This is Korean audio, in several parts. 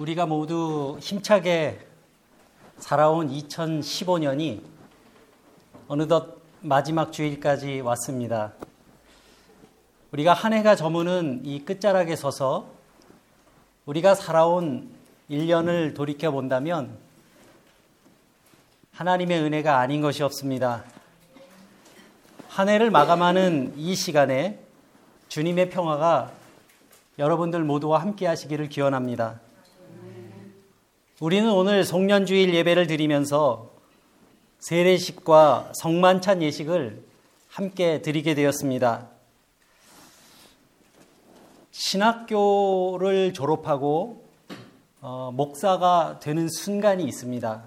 우리가 모두 힘차게 살아온 2015년이 어느덧 마지막 주일까지 왔습니다. 우리가 한 해가 저무는 이 끝자락에 서서 우리가 살아온 1년을 돌이켜 본다면 하나님의 은혜가 아닌 것이 없습니다. 한 해를 마감하는 이 시간에 주님의 평화가 여러분들 모두와 함께 하시기를 기원합니다. 우리는 오늘 송년주일 예배를 드리면서 세례식과 성만찬 예식을 함께 드리게 되었습니다. 신학교를 졸업하고 어, 목사가 되는 순간이 있습니다.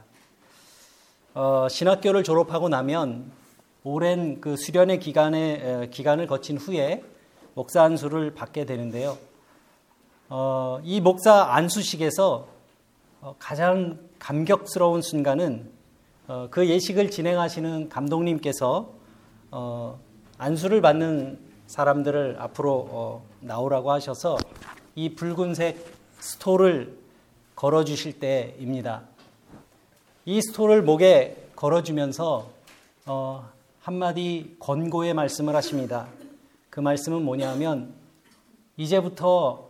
어, 신학교를 졸업하고 나면 오랜 그 수련의 기간에, 기간을 거친 후에 목사 안수를 받게 되는데요. 어, 이 목사 안수식에서 어, 가장 감격스러운 순간은 어, 그 예식을 진행하시는 감독님께서 어, 안수를 받는 사람들을 앞으로 어, 나오라고 하셔서 이 붉은색 스토를 걸어주실 때입니다. 이 스토를 목에 걸어주면서 어, 한마디 권고의 말씀을 하십니다. 그 말씀은 뭐냐면 이제부터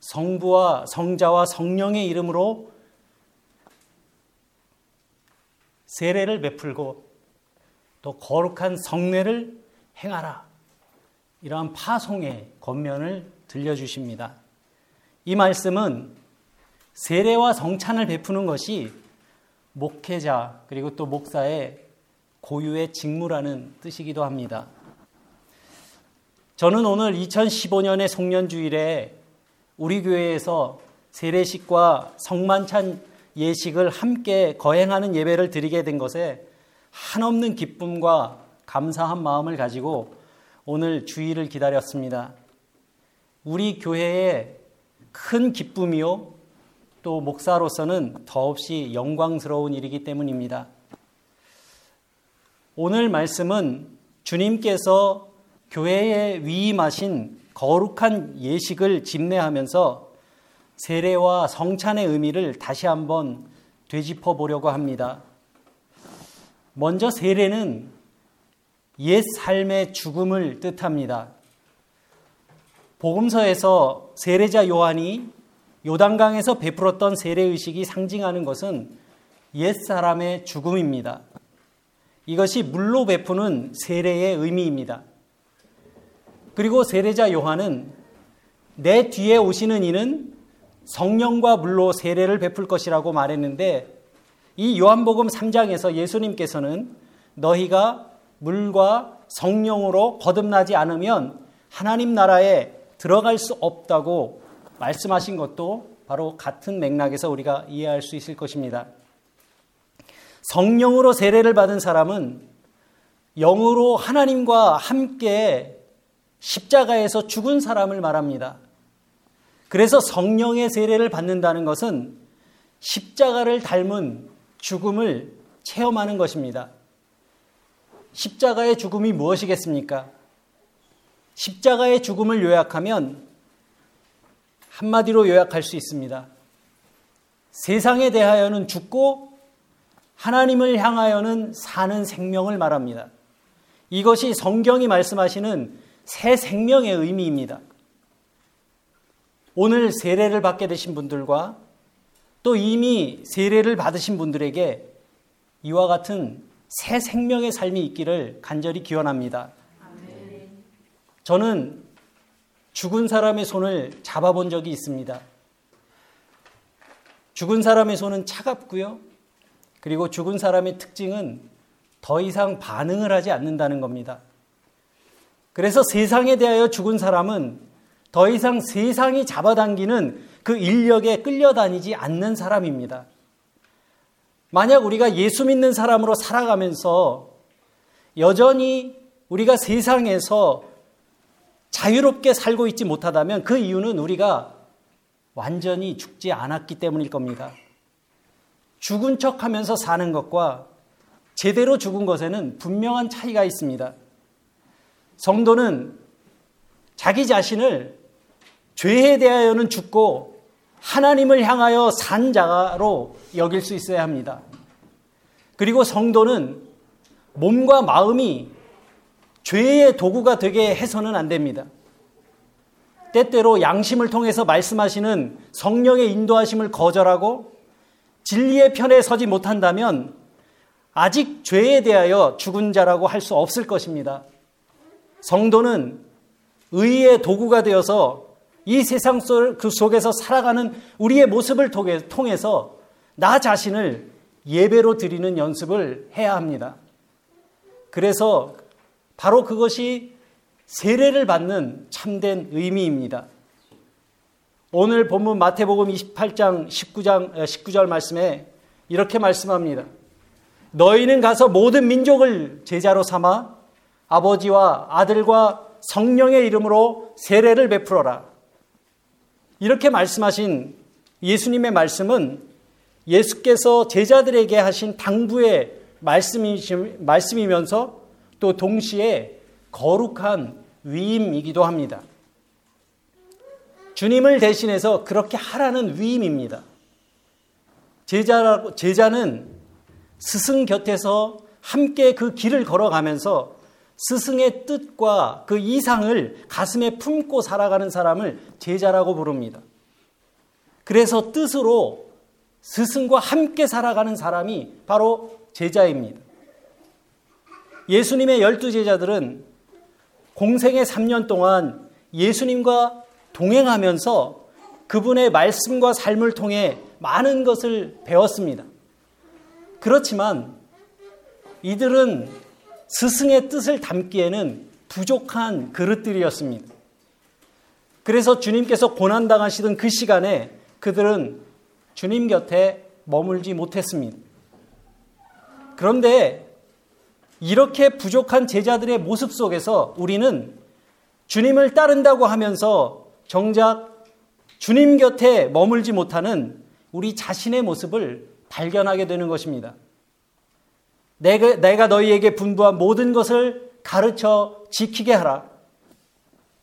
성부와 성자와 성령의 이름으로 세례를 베풀고 또 거룩한 성례를 행하라. 이러한 파송의 권면을 들려주십니다. 이 말씀은 세례와 성찬을 베푸는 것이 목회자 그리고 또 목사의 고유의 직무라는 뜻이기도 합니다. 저는 오늘 2015년의 송년주일에 우리 교회에서 세례식과 성만찬 예식을 함께 거행하는 예배를 드리게 된 것에 한없는 기쁨과 감사한 마음을 가지고 오늘 주일을 기다렸습니다. 우리 교회의 큰 기쁨이요. 또 목사로서는 더없이 영광스러운 일이기 때문입니다. 오늘 말씀은 주님께서 교회에 위임하신 거룩한 예식을 집례하면서 세례와 성찬의 의미를 다시 한번 되짚어 보려고 합니다. 먼저 세례는 옛 삶의 죽음을 뜻합니다. 복음서에서 세례자 요한이 요단강에서 베풀었던 세례 의식이 상징하는 것은 옛 사람의 죽음입니다. 이것이 물로 베푸는 세례의 의미입니다. 그리고 세례자 요한은 내 뒤에 오시는 이는 성령과 물로 세례를 베풀 것이라고 말했는데 이 요한복음 3장에서 예수님께서는 너희가 물과 성령으로 거듭나지 않으면 하나님 나라에 들어갈 수 없다고 말씀하신 것도 바로 같은 맥락에서 우리가 이해할 수 있을 것입니다. 성령으로 세례를 받은 사람은 영으로 하나님과 함께 십자가에서 죽은 사람을 말합니다. 그래서 성령의 세례를 받는다는 것은 십자가를 닮은 죽음을 체험하는 것입니다. 십자가의 죽음이 무엇이겠습니까? 십자가의 죽음을 요약하면 한마디로 요약할 수 있습니다. 세상에 대하여는 죽고 하나님을 향하여는 사는 생명을 말합니다. 이것이 성경이 말씀하시는 새 생명의 의미입니다. 오늘 세례를 받게 되신 분들과 또 이미 세례를 받으신 분들에게 이와 같은 새 생명의 삶이 있기를 간절히 기원합니다. 저는 죽은 사람의 손을 잡아본 적이 있습니다. 죽은 사람의 손은 차갑고요. 그리고 죽은 사람의 특징은 더 이상 반응을 하지 않는다는 겁니다. 그래서 세상에 대하여 죽은 사람은 더 이상 세상이 잡아당기는 그 인력에 끌려다니지 않는 사람입니다. 만약 우리가 예수 믿는 사람으로 살아가면서 여전히 우리가 세상에서 자유롭게 살고 있지 못하다면 그 이유는 우리가 완전히 죽지 않았기 때문일 겁니다. 죽은 척 하면서 사는 것과 제대로 죽은 것에는 분명한 차이가 있습니다. 성도는 자기 자신을 죄에 대하여는 죽고 하나님을 향하여 산 자로 여길 수 있어야 합니다. 그리고 성도는 몸과 마음이 죄의 도구가 되게 해서는 안 됩니다. 때때로 양심을 통해서 말씀하시는 성령의 인도하심을 거절하고 진리의 편에 서지 못한다면 아직 죄에 대하여 죽은 자라고 할 수 없을 것입니다. 성도는 의의 도구가 되어서 이 세상 그 속에서 살아가는 우리의 모습을 통해서 나 자신을 예배로 드리는 연습을 해야 합니다. 그래서 바로 그것이 세례를 받는 참된 의미입니다. 오늘 본문 마태복음 28장 19장 19절 말씀에 이렇게 말씀합니다. 너희는 가서 모든 민족을 제자로 삼아 아버지와 아들과 성령의 이름으로 세례를 베풀어라. 이렇게 말씀하신 예수님의 말씀은 예수께서 제자들에게 하신 당부의 말씀이면서 또 동시에 거룩한 위임이기도 합니다. 주님을 대신해서 그렇게 하라는 위임입니다. 제자, 제자는 스승 곁에서 함께 그 길을 걸어가면서 스승의 뜻과 그 이상을 가슴에 품고 살아가는 사람을 제자라고 부릅니다. 그래서 뜻으로 스승과 함께 살아가는 사람이 바로 제자입니다. 예수님의 열두 제자들은 공생의 3년 동안 예수님과 동행하면서 그분의 말씀과 삶을 통해 많은 것을 배웠습니다. 그렇지만 이들은 스승의 뜻을 담기에는 부족한 그릇들이었습니다. 그래서 주님께서 고난당하시던 그 시간에 그들은 주님 곁에 머물지 못했습니다. 그런데 이렇게 부족한 제자들의 모습 속에서 우리는 주님을 따른다고 하면서 정작 주님 곁에 머물지 못하는 우리 자신의 모습을 발견하게 되는 것입니다. 내가, 내가 너희에게 분부한 모든 것을 가르쳐 지키게 하라.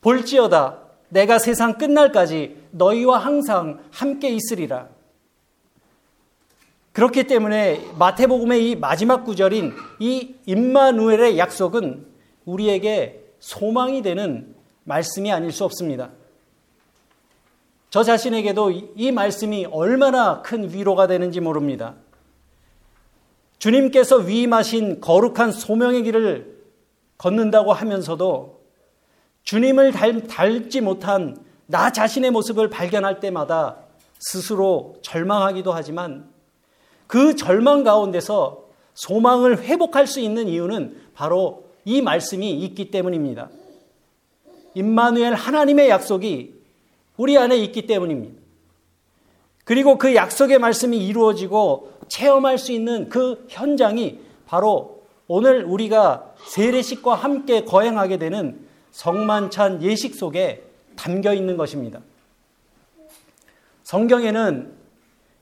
볼지어다. 내가 세상 끝날까지 너희와 항상 함께 있으리라. 그렇기 때문에 마태복음의 이 마지막 구절인 이 임마누엘의 약속은 우리에게 소망이 되는 말씀이 아닐 수 없습니다. 저 자신에게도 이 말씀이 얼마나 큰 위로가 되는지 모릅니다. 주님께서 위임하신 거룩한 소명의 길을 걷는다고 하면서도 주님을 닮, 지 못한 나 자신의 모습을 발견할 때마다 스스로 절망하기도 하지만 그 절망 가운데서 소망을 회복할 수 있는 이유는 바로 이 말씀이 있기 때문입니다. 임마누엘 하나님의 약속이 우리 안에 있기 때문입니다. 그리고 그 약속의 말씀이 이루어지고 체험할 수 있는 그 현장이 바로 오늘 우리가 세례식과 함께 거행하게 되는 성만찬 예식 속에 담겨 있는 것입니다. 성경에는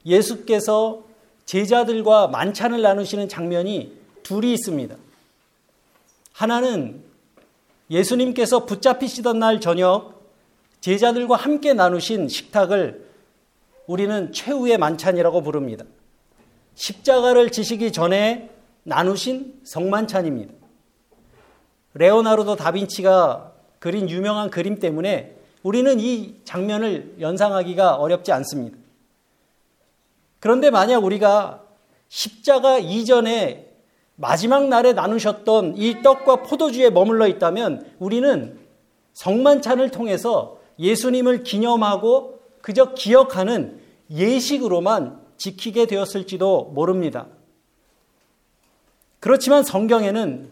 예수께서 제자들과 만찬을 나누시는 장면이 둘이 있습니다. 하나는 예수님께서 붙잡히시던 날 저녁 제자들과 함께 나누신 식탁을 우리는 최후의 만찬이라고 부릅니다. 십자가를 지시기 전에 나누신 성만찬입니다. 레오나르도 다빈치가 그린 유명한 그림 때문에 우리는 이 장면을 연상하기가 어렵지 않습니다. 그런데 만약 우리가 십자가 이전에 마지막 날에 나누셨던 이 떡과 포도주에 머물러 있다면 우리는 성만찬을 통해서 예수님을 기념하고 그저 기억하는 예식으로만 지키게 되었을지도 모릅니다. 그렇지만 성경에는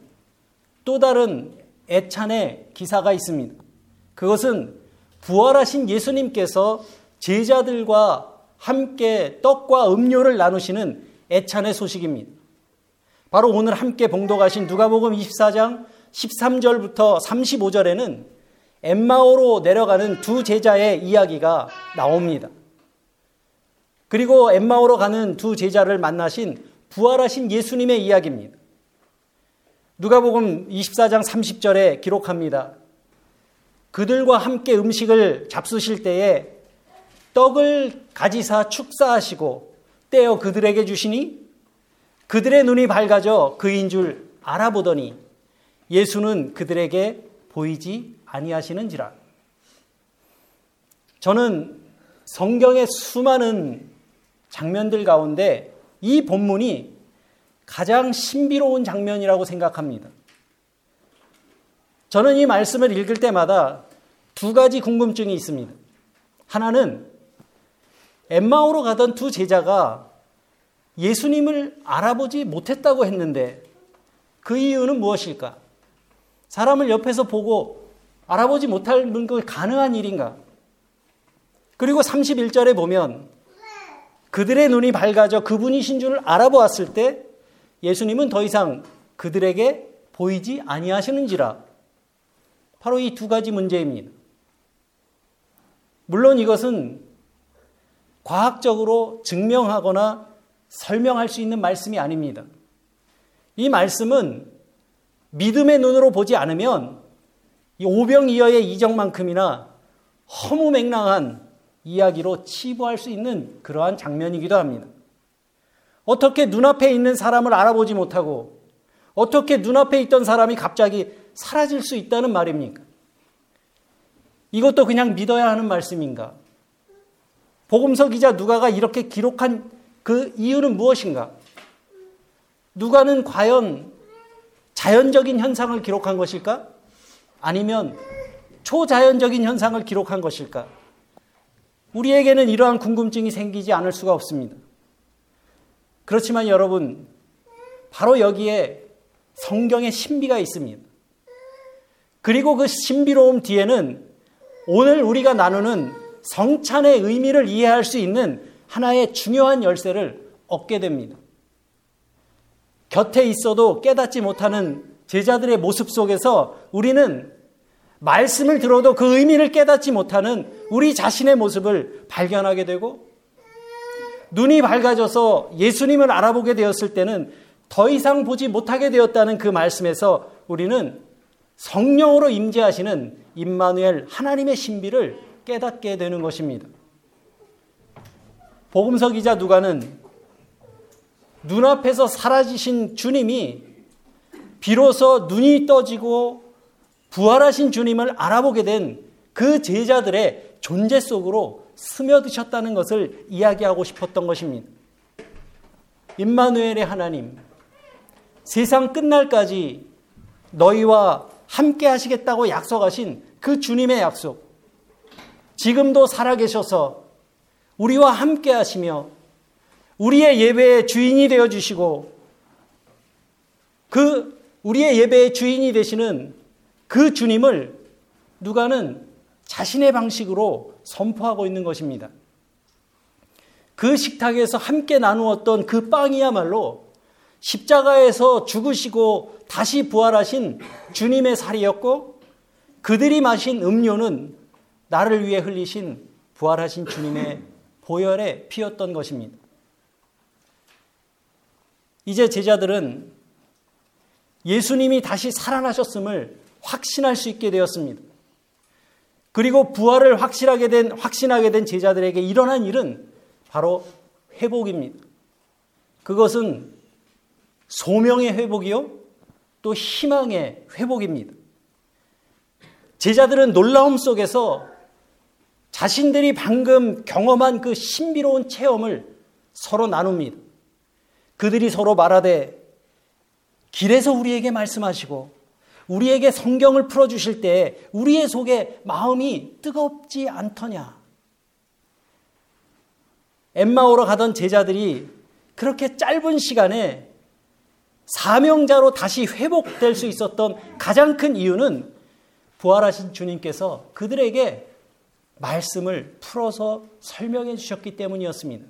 또 다른 애찬의 기사가 있습니다. 그것은 부활하신 예수님께서 제자들과 함께 떡과 음료를 나누시는 애찬의 소식입니다. 바로 오늘 함께 봉독하신 누가복음 24장 13절부터 35절에는 엠마오로 내려가는 두 제자의 이야기가 나옵니다. 그리고 엠마오로 가는 두 제자를 만나신 부활하신 예수님의 이야기입니다. 누가복음 24장 30절에 기록합니다. 그들과 함께 음식을 잡수실 때에 떡을 가지사 축사하시고 떼어 그들에게 주시니 그들의 눈이 밝아져 그인 줄 알아보더니 예수는 그들에게 보이지 아니하시는지라. 저는 성경의 수많은 장면들 가운데 이 본문이 가장 신비로운 장면이라고 생각합니다. 저는 이 말씀을 읽을 때마다 두 가지 궁금증이 있습니다. 하나는 엠마오로 가던 두 제자가 예수님을 알아보지 못했다고 했는데 그 이유는 무엇일까? 사람을 옆에서 보고 알아보지 못하는 것 가능한 일인가? 그리고 31절에 보면 그들의 눈이 밝아져 그분이신 줄 알아보았을 때 예수님은 더 이상 그들에게 보이지 아니하시는지라. 바로 이 두 가지 문제입니다. 물론 이것은 과학적으로 증명하거나 설명할 수 있는 말씀이 아닙니다. 이 말씀은 믿음의 눈으로 보지 않으면 이 오병이어의 이정만큼이나 허무맹랑한 이야기로 치부할 수 있는 그러한 장면이기도 합니다. 어떻게 눈앞에 있는 사람을 알아보지 못하고 어떻게 눈앞에 있던 사람이 갑자기 사라질 수 있다는 말입니까? 이것도 그냥 믿어야 하는 말씀인가? 복음서 기자 누가가 이렇게 기록한 그 이유는 무엇인가? 누가는 과연 자연적인 현상을 기록한 것일까? 아니면 초자연적인 현상을 기록한 것일까? 우리에게는 이러한 궁금증이 생기지 않을 수가 없습니다. 그렇지만 여러분, 바로 여기에 성경의 신비가 있습니다. 그리고 그 신비로움 뒤에는 오늘 우리가 나누는 성찬의 의미를 이해할 수 있는 하나의 중요한 열쇠를 얻게 됩니다. 곁에 있어도 깨닫지 못하는 제자들의 모습 속에서 우리는 말씀을 들어도 그 의미를 깨닫지 못하는 우리 자신의 모습을 발견하게 되고 눈이 밝아져서 예수님을 알아보게 되었을 때는 더 이상 보지 못하게 되었다는 그 말씀에서 우리는 성령으로 임재하시는 임마누엘 하나님의 신비를 깨닫게 되는 것입니다. 복음서 기자 누가는 눈앞에서 사라지신 주님이 비로소 눈이 떠지고 부활하신 주님을 알아보게 된 그 제자들의 존재 속으로 스며드셨다는 것을 이야기하고 싶었던 것입니다. 임마누엘의 하나님, 세상 끝날까지 너희와 함께 하시겠다고 약속하신 그 주님의 약속. 지금도 살아계셔서 우리와 함께 하시며 우리의 예배의 주인이 되어 주시고 그 우리의 예배의 주인이 되시는 그 주님을 누가는 자신의 방식으로 선포하고 있는 것입니다. 그 식탁에서 함께 나누었던 그 빵이야말로 십자가에서 죽으시고 다시 부활하신 주님의 살이었고 그들이 마신 음료는 나를 위해 흘리신 부활하신 주님의 보혈에 피었던 것입니다. 이제 제자들은 예수님이 다시 살아나셨음을 확신할 수 있게 되었습니다. 그리고 부활을 확실하게 된, 확신하게 된 제자들에게 일어난 일은 바로 회복입니다. 그것은 소명의 회복이요, 또 희망의 회복입니다. 제자들은 놀라움 속에서 자신들이 방금 경험한 그 신비로운 체험을 서로 나눕니다. 그들이 서로 말하되 길에서 우리에게 말씀하시고 우리에게 성경을 풀어주실 때 우리의 속에 마음이 뜨겁지 않더냐. 엠마오로 가던 제자들이 그렇게 짧은 시간에 사명자로 다시 회복될 수 있었던 가장 큰 이유는 부활하신 주님께서 그들에게 말씀을 풀어서 설명해 주셨기 때문이었습니다.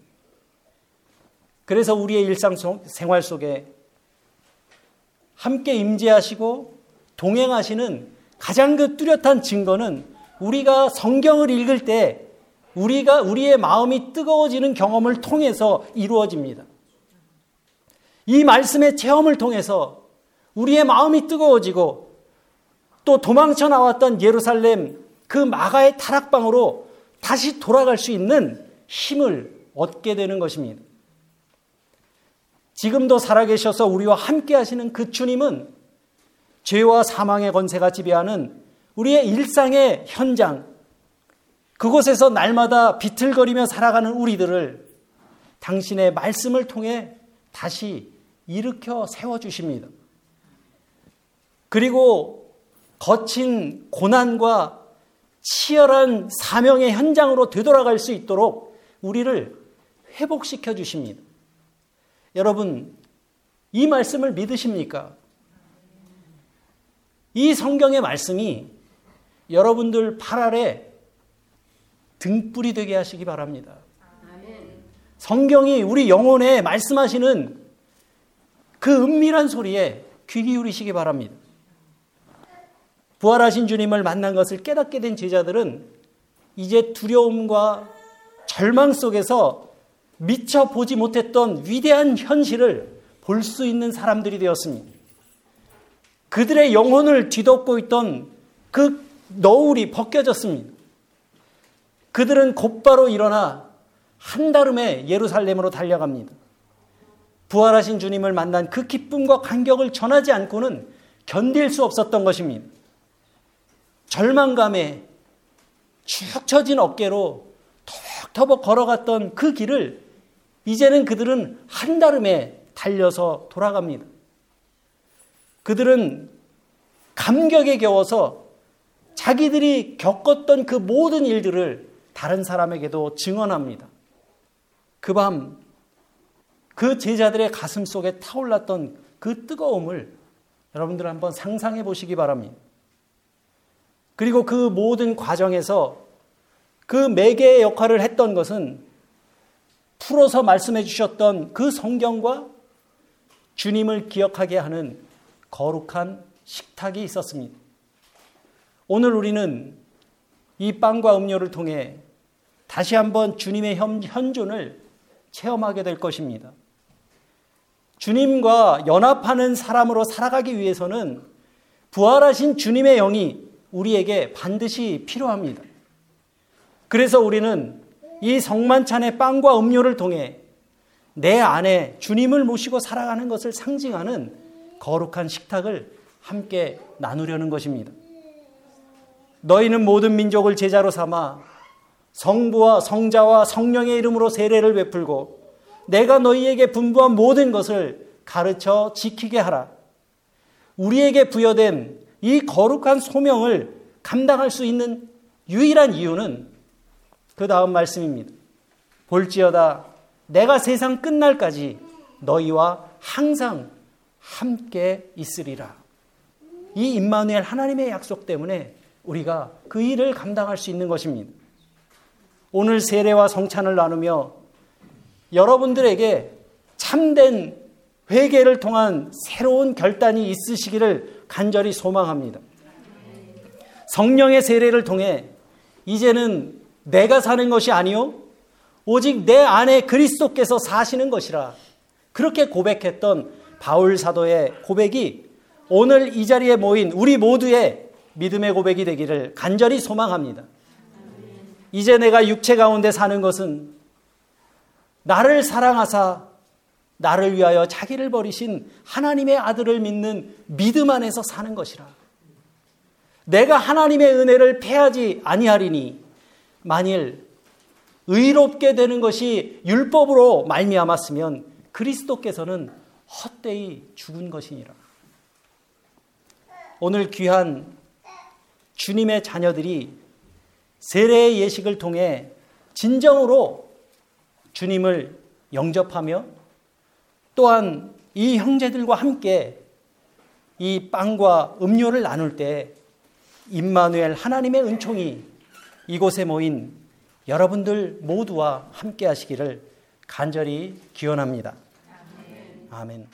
그래서 우리의 일상 생활 속에 함께 임재하시고 동행하시는 가장 그 뚜렷한 증거는 우리가 성경을 읽을 때 우리가 우리의 마음이 뜨거워지는 경험을 통해서 이루어집니다. 이 말씀의 체험을 통해서 우리의 마음이 뜨거워지고 또 도망쳐 나왔던 예루살렘 그 마가의 타락방으로 다시 돌아갈 수 있는 힘을 얻게 되는 것입니다. 지금도 살아계셔서 우리와 함께 하시는 그 주님은 죄와 사망의 권세가 지배하는 우리의 일상의 현장, 그곳에서 날마다 비틀거리며 살아가는 우리들을 당신의 말씀을 통해 다시 일으켜 세워주십니다. 그리고 거친 고난과 치열한 사명의 현장으로 되돌아갈 수 있도록 우리를 회복시켜 주십니다. 여러분, 이 말씀을 믿으십니까? 이 성경의 말씀이 여러분들 팔 아래 등불이 되게 하시기 바랍니다. 성경이 우리 영혼에 말씀하시는 그 은밀한 소리에 귀 기울이시기 바랍니다. 부활하신 주님을 만난 것을 깨닫게 된 제자들은 이제 두려움과 절망 속에서 미처 보지 못했던 위대한 현실을 볼 수 있는 사람들이 되었습니다. 그들의 영혼을 뒤덮고 있던 그 너울이 벗겨졌습니다. 그들은 곧바로 일어나 한달음에 예루살렘으로 달려갑니다. 부활하신 주님을 만난 그 기쁨과 감격을 전하지 않고는 견딜 수 없었던 것입니다. 절망감에 축 처진 어깨로 터벅터벅 걸어갔던 그 길을 이제는 그들은 한달음에 달려서 돌아갑니다. 그들은 감격에 겨워서 자기들이 겪었던 그 모든 일들을 다른 사람에게도 증언합니다. 그 밤, 그 제자들의 가슴 속에 타올랐던 그 뜨거움을 여러분들 한번 상상해 보시기 바랍니다. 그리고 그 모든 과정에서 그 매개의 역할을 했던 것은 풀어서 말씀해 주셨던 그 성경과 주님을 기억하게 하는 거룩한 식탁이 있었습니다. 오늘 우리는 이 빵과 음료를 통해 다시 한번 주님의 현존을 체험하게 될 것입니다. 주님과 연합하는 사람으로 살아가기 위해서는 부활하신 주님의 영이 우리에게 반드시 필요합니다. 그래서 우리는 이 성만찬의 빵과 음료를 통해 내 안에 주님을 모시고 살아가는 것을 상징하는 거룩한 식탁을 함께 나누려는 것입니다. 너희는 모든 민족을 제자로 삼아 성부와 성자와 성령의 이름으로 세례를 베풀고 내가 너희에게 분부한 모든 것을 가르쳐 지키게 하라. 우리에게 부여된 이 거룩한 소명을 감당할 수 있는 유일한 이유는 그 다음 말씀입니다. 볼지어다 내가 세상 끝날까지 너희와 항상 함께 있으리라. 이 임마누엘 하나님의 약속 때문에 우리가 그 일을 감당할 수 있는 것입니다. 오늘 세례와 성찬을 나누며 여러분들에게 참된 회개를 통한 새로운 결단이 있으시기를 간절히 소망합니다. 성령의 세례를 통해 이제는 내가 사는 것이 아니요 오직 내 안에 그리스도께서 사시는 것이라 그렇게 고백했던 바울 사도의 고백이 오늘 이 자리에 모인 우리 모두의 믿음의 고백이 되기를 간절히 소망합니다. 이제 내가 육체 가운데 사는 것은 나를 사랑하사 나를 위하여 자기를 버리신 하나님의 아들을 믿는 믿음 안에서 사는 것이라. 내가 하나님의 은혜를 패하지 아니하리니 만일 의롭게 되는 것이 율법으로 말미암았으면 그리스도께서는 헛되이 죽은 것이니라. 오늘 귀한 주님의 자녀들이 세례의 예식을 통해 진정으로 주님을 영접하며 또한 이 형제들과 함께 이 빵과 음료를 나눌 때 임마누엘 하나님의 은총이 이곳에 모인 여러분들 모두와 함께 하시기를 간절히 기원합니다. 아멘.